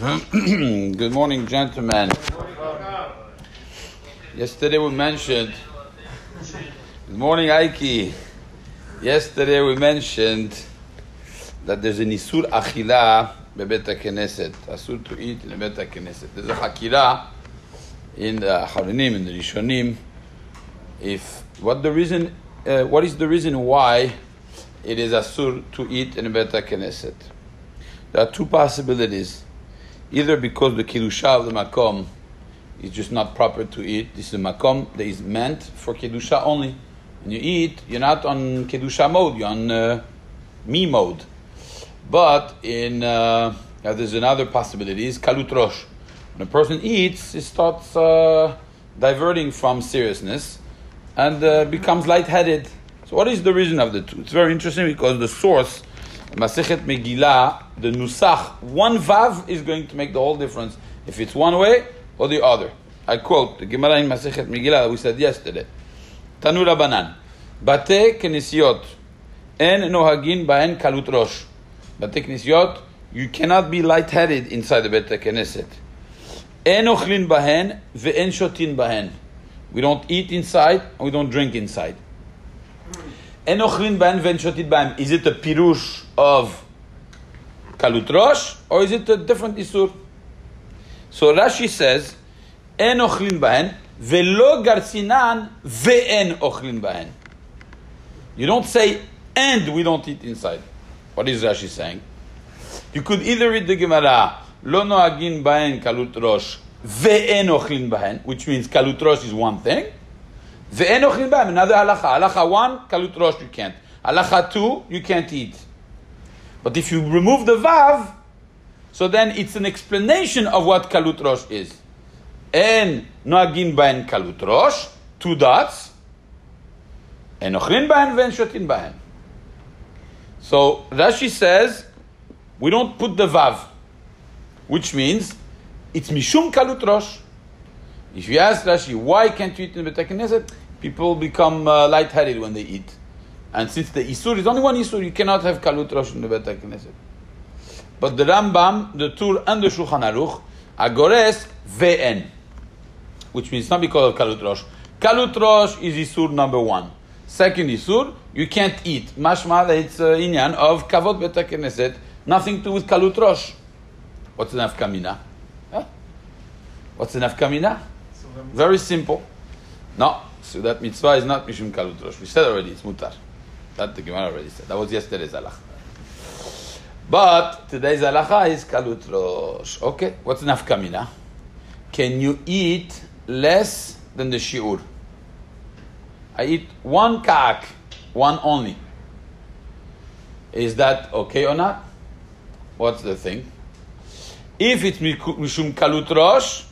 Good morning, gentlemen. Yesterday we mentioned. Good morning, Aiki. Yesterday we mentioned that there's an isur achila bebet knesset, asur to eat in bebet knesset. There's a hakira in the Harunim in the Rishonim. If what the reason, uh, what is the reason why it is asur to eat in bebet knesset? There are two possibilities. Either because the kedusha of the makom is just not proper to eat. This is a makom that is meant for kedusha only. When you eat, you're not on kedusha mode. You're on uh, me mode. But in uh, there's another possibility is kalut rosh. When a person eats, it starts uh, diverting from seriousness and uh, becomes lightheaded. So, what is the reason of the two? It's very interesting because the source, Masechet Megillah, the Nusach, one vav is going to make the whole difference if it's one way or the other. I quote the Gemara in Masechet Megillah we said yesterday. Tanu Rabbanan, Bate Kenesiot, En Nohagin Baen Kalut Rosh. Bate Kenesiot, you cannot be lightheaded inside the Bete Knesset. En Ochlin Bahen, Ve'en Shotin Bahen. We don't eat inside, and we don't drink inside. En Ochlin Bahen, Ve'en Shotin Bahen. Is it a pirush of Kalut Rosh, or is it a different Isur? So Rashi says, En ochlin bahen, velo garsinan ve'en ochlin bahen. You don't say, and we don't eat inside. What is Rashi saying? You could either read the Gemara, lo noagin bahen kalut rosh, ve'en ochlin bahen, which means kalut rosh is one thing. Ve'en ochlin bahen, another halacha. Halacha one, kalut rosh you can't. Halacha two, you can't eat. But if you remove the vav, so then it's an explanation of what kalut rosh is. En noagin bahen kalut rosh, two dots. En ochlin bahen ve'en shotin bahen. So Rashi says, we don't put the vav, which means it's mishum kalut rosh. If you ask Rashi, why can't you eat in the Knesset? People become uh, lightheaded when they eat. And since the Isur is only one Isur, you cannot have Kalut Rosh in the Beit Knesset. But the Rambam, the Tur, and the Shulchan Aruch, Agores Ve'en. Which means not because of Kalut Rosh. Kalut Rosh is Isur number one. Second Isur, you can't eat. Mashma, it's uh, inyan of Kavod Beit Knesset, nothing to do with Kalut Rosh. What's an Afkamina? Huh? What's an Afkamina? Very simple. No, so that mitzvah is not Mishum Kalut Rosh. We said already, it's mutar. That the Gemara already said. That was yesterday's halacha. But today's halacha is Kalut Rosh. Okay, what's nafkamina? Can you eat less than the shiur? I eat one kak, one only. Is that okay or not? What's the thing? If it's mishum kalut rosh,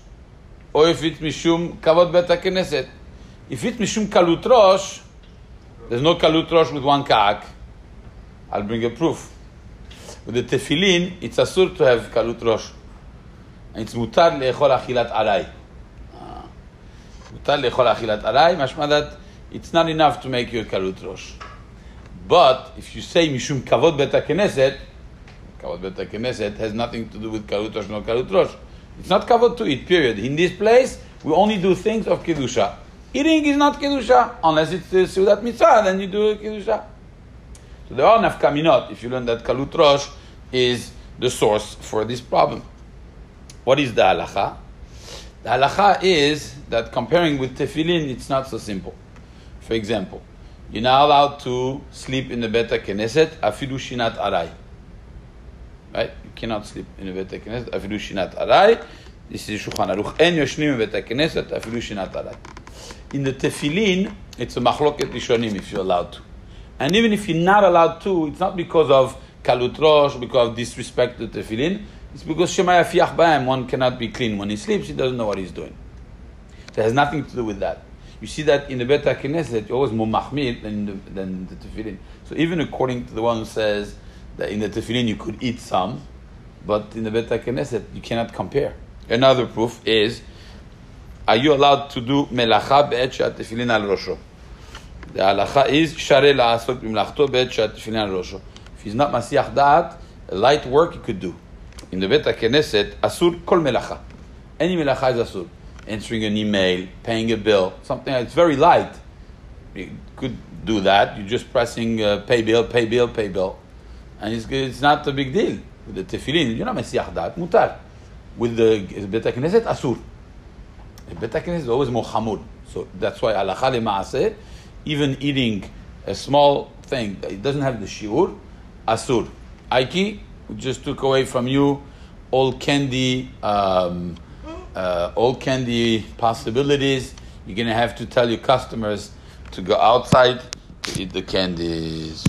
or if it's mishum kavod bet. If it's mishum kalut rosh, there's no kalut rosh with one kak. I'll bring a proof. With the tefillin, it's asur to have kalut rosh. And it's mutar le'echol achilat alai. Ah. Mutar le'echol achilat alai, mashma that it's not enough to make you a kalut rosh. But if you say mishum kavod bet knesset, kavod bet knesset has nothing to do with kalut rosh, no kalut rosh. It's not kavod to eat, period. In this place, we only do things of kedusha. Eating is not kedusha unless it's uh, sudat mitzvah. Then you do kedusha. So there are nafkaminot. If you learn that kalut rosh is the source for this problem, what is the halacha? The halacha is that comparing with tefillin, it's not so simple. For example, you're not allowed to sleep in the beta knesset afidu shinat arai. Right? You cannot sleep in the beta knesset afidu shinat arai. This is Shulchan Aruch. En yoshnim beta knesset afidu shinat arai. In the tefillin, it's a machloket rishonim if you're allowed to. And even if you're not allowed to, it's not because of kalut rosh, because of disrespect to tefillin. It's because shema yafiach ba'am, one cannot be clean. When he sleeps, he doesn't know what he's doing. That has nothing to do with that. You see that in the Beta Knesset, you're always more mahmir than the, than the tefillin. So even according to the one who says that in the tefillin you could eat some, but in the Beta Knesset you cannot compare. Another proof is, are you allowed to do melacha be'et she'at tefillin al rosho? The halacha is share la'asok b'mlachto be'et she'at tefillin al rosho. If he's not masiach da'at, light work he could do. in the Bet HaKnesset, asur kol melacha. Any melacha is asur. Answering an email, paying a bill, something that's very light. You could do that. You're just pressing uh, pay bill, pay bill, pay bill. And it's, it's not a big deal. With the tefillin, you're not mesiach dat, mutar. With the Bet asur. The Bet is always more hamur. So that's why halacha lema'aseh, even eating a small thing, it doesn't have the shiur, asur. Aiki, we just took away from you all candy, um, uh, all candy possibilities. You're gonna have to tell your customers to go outside to eat the candies.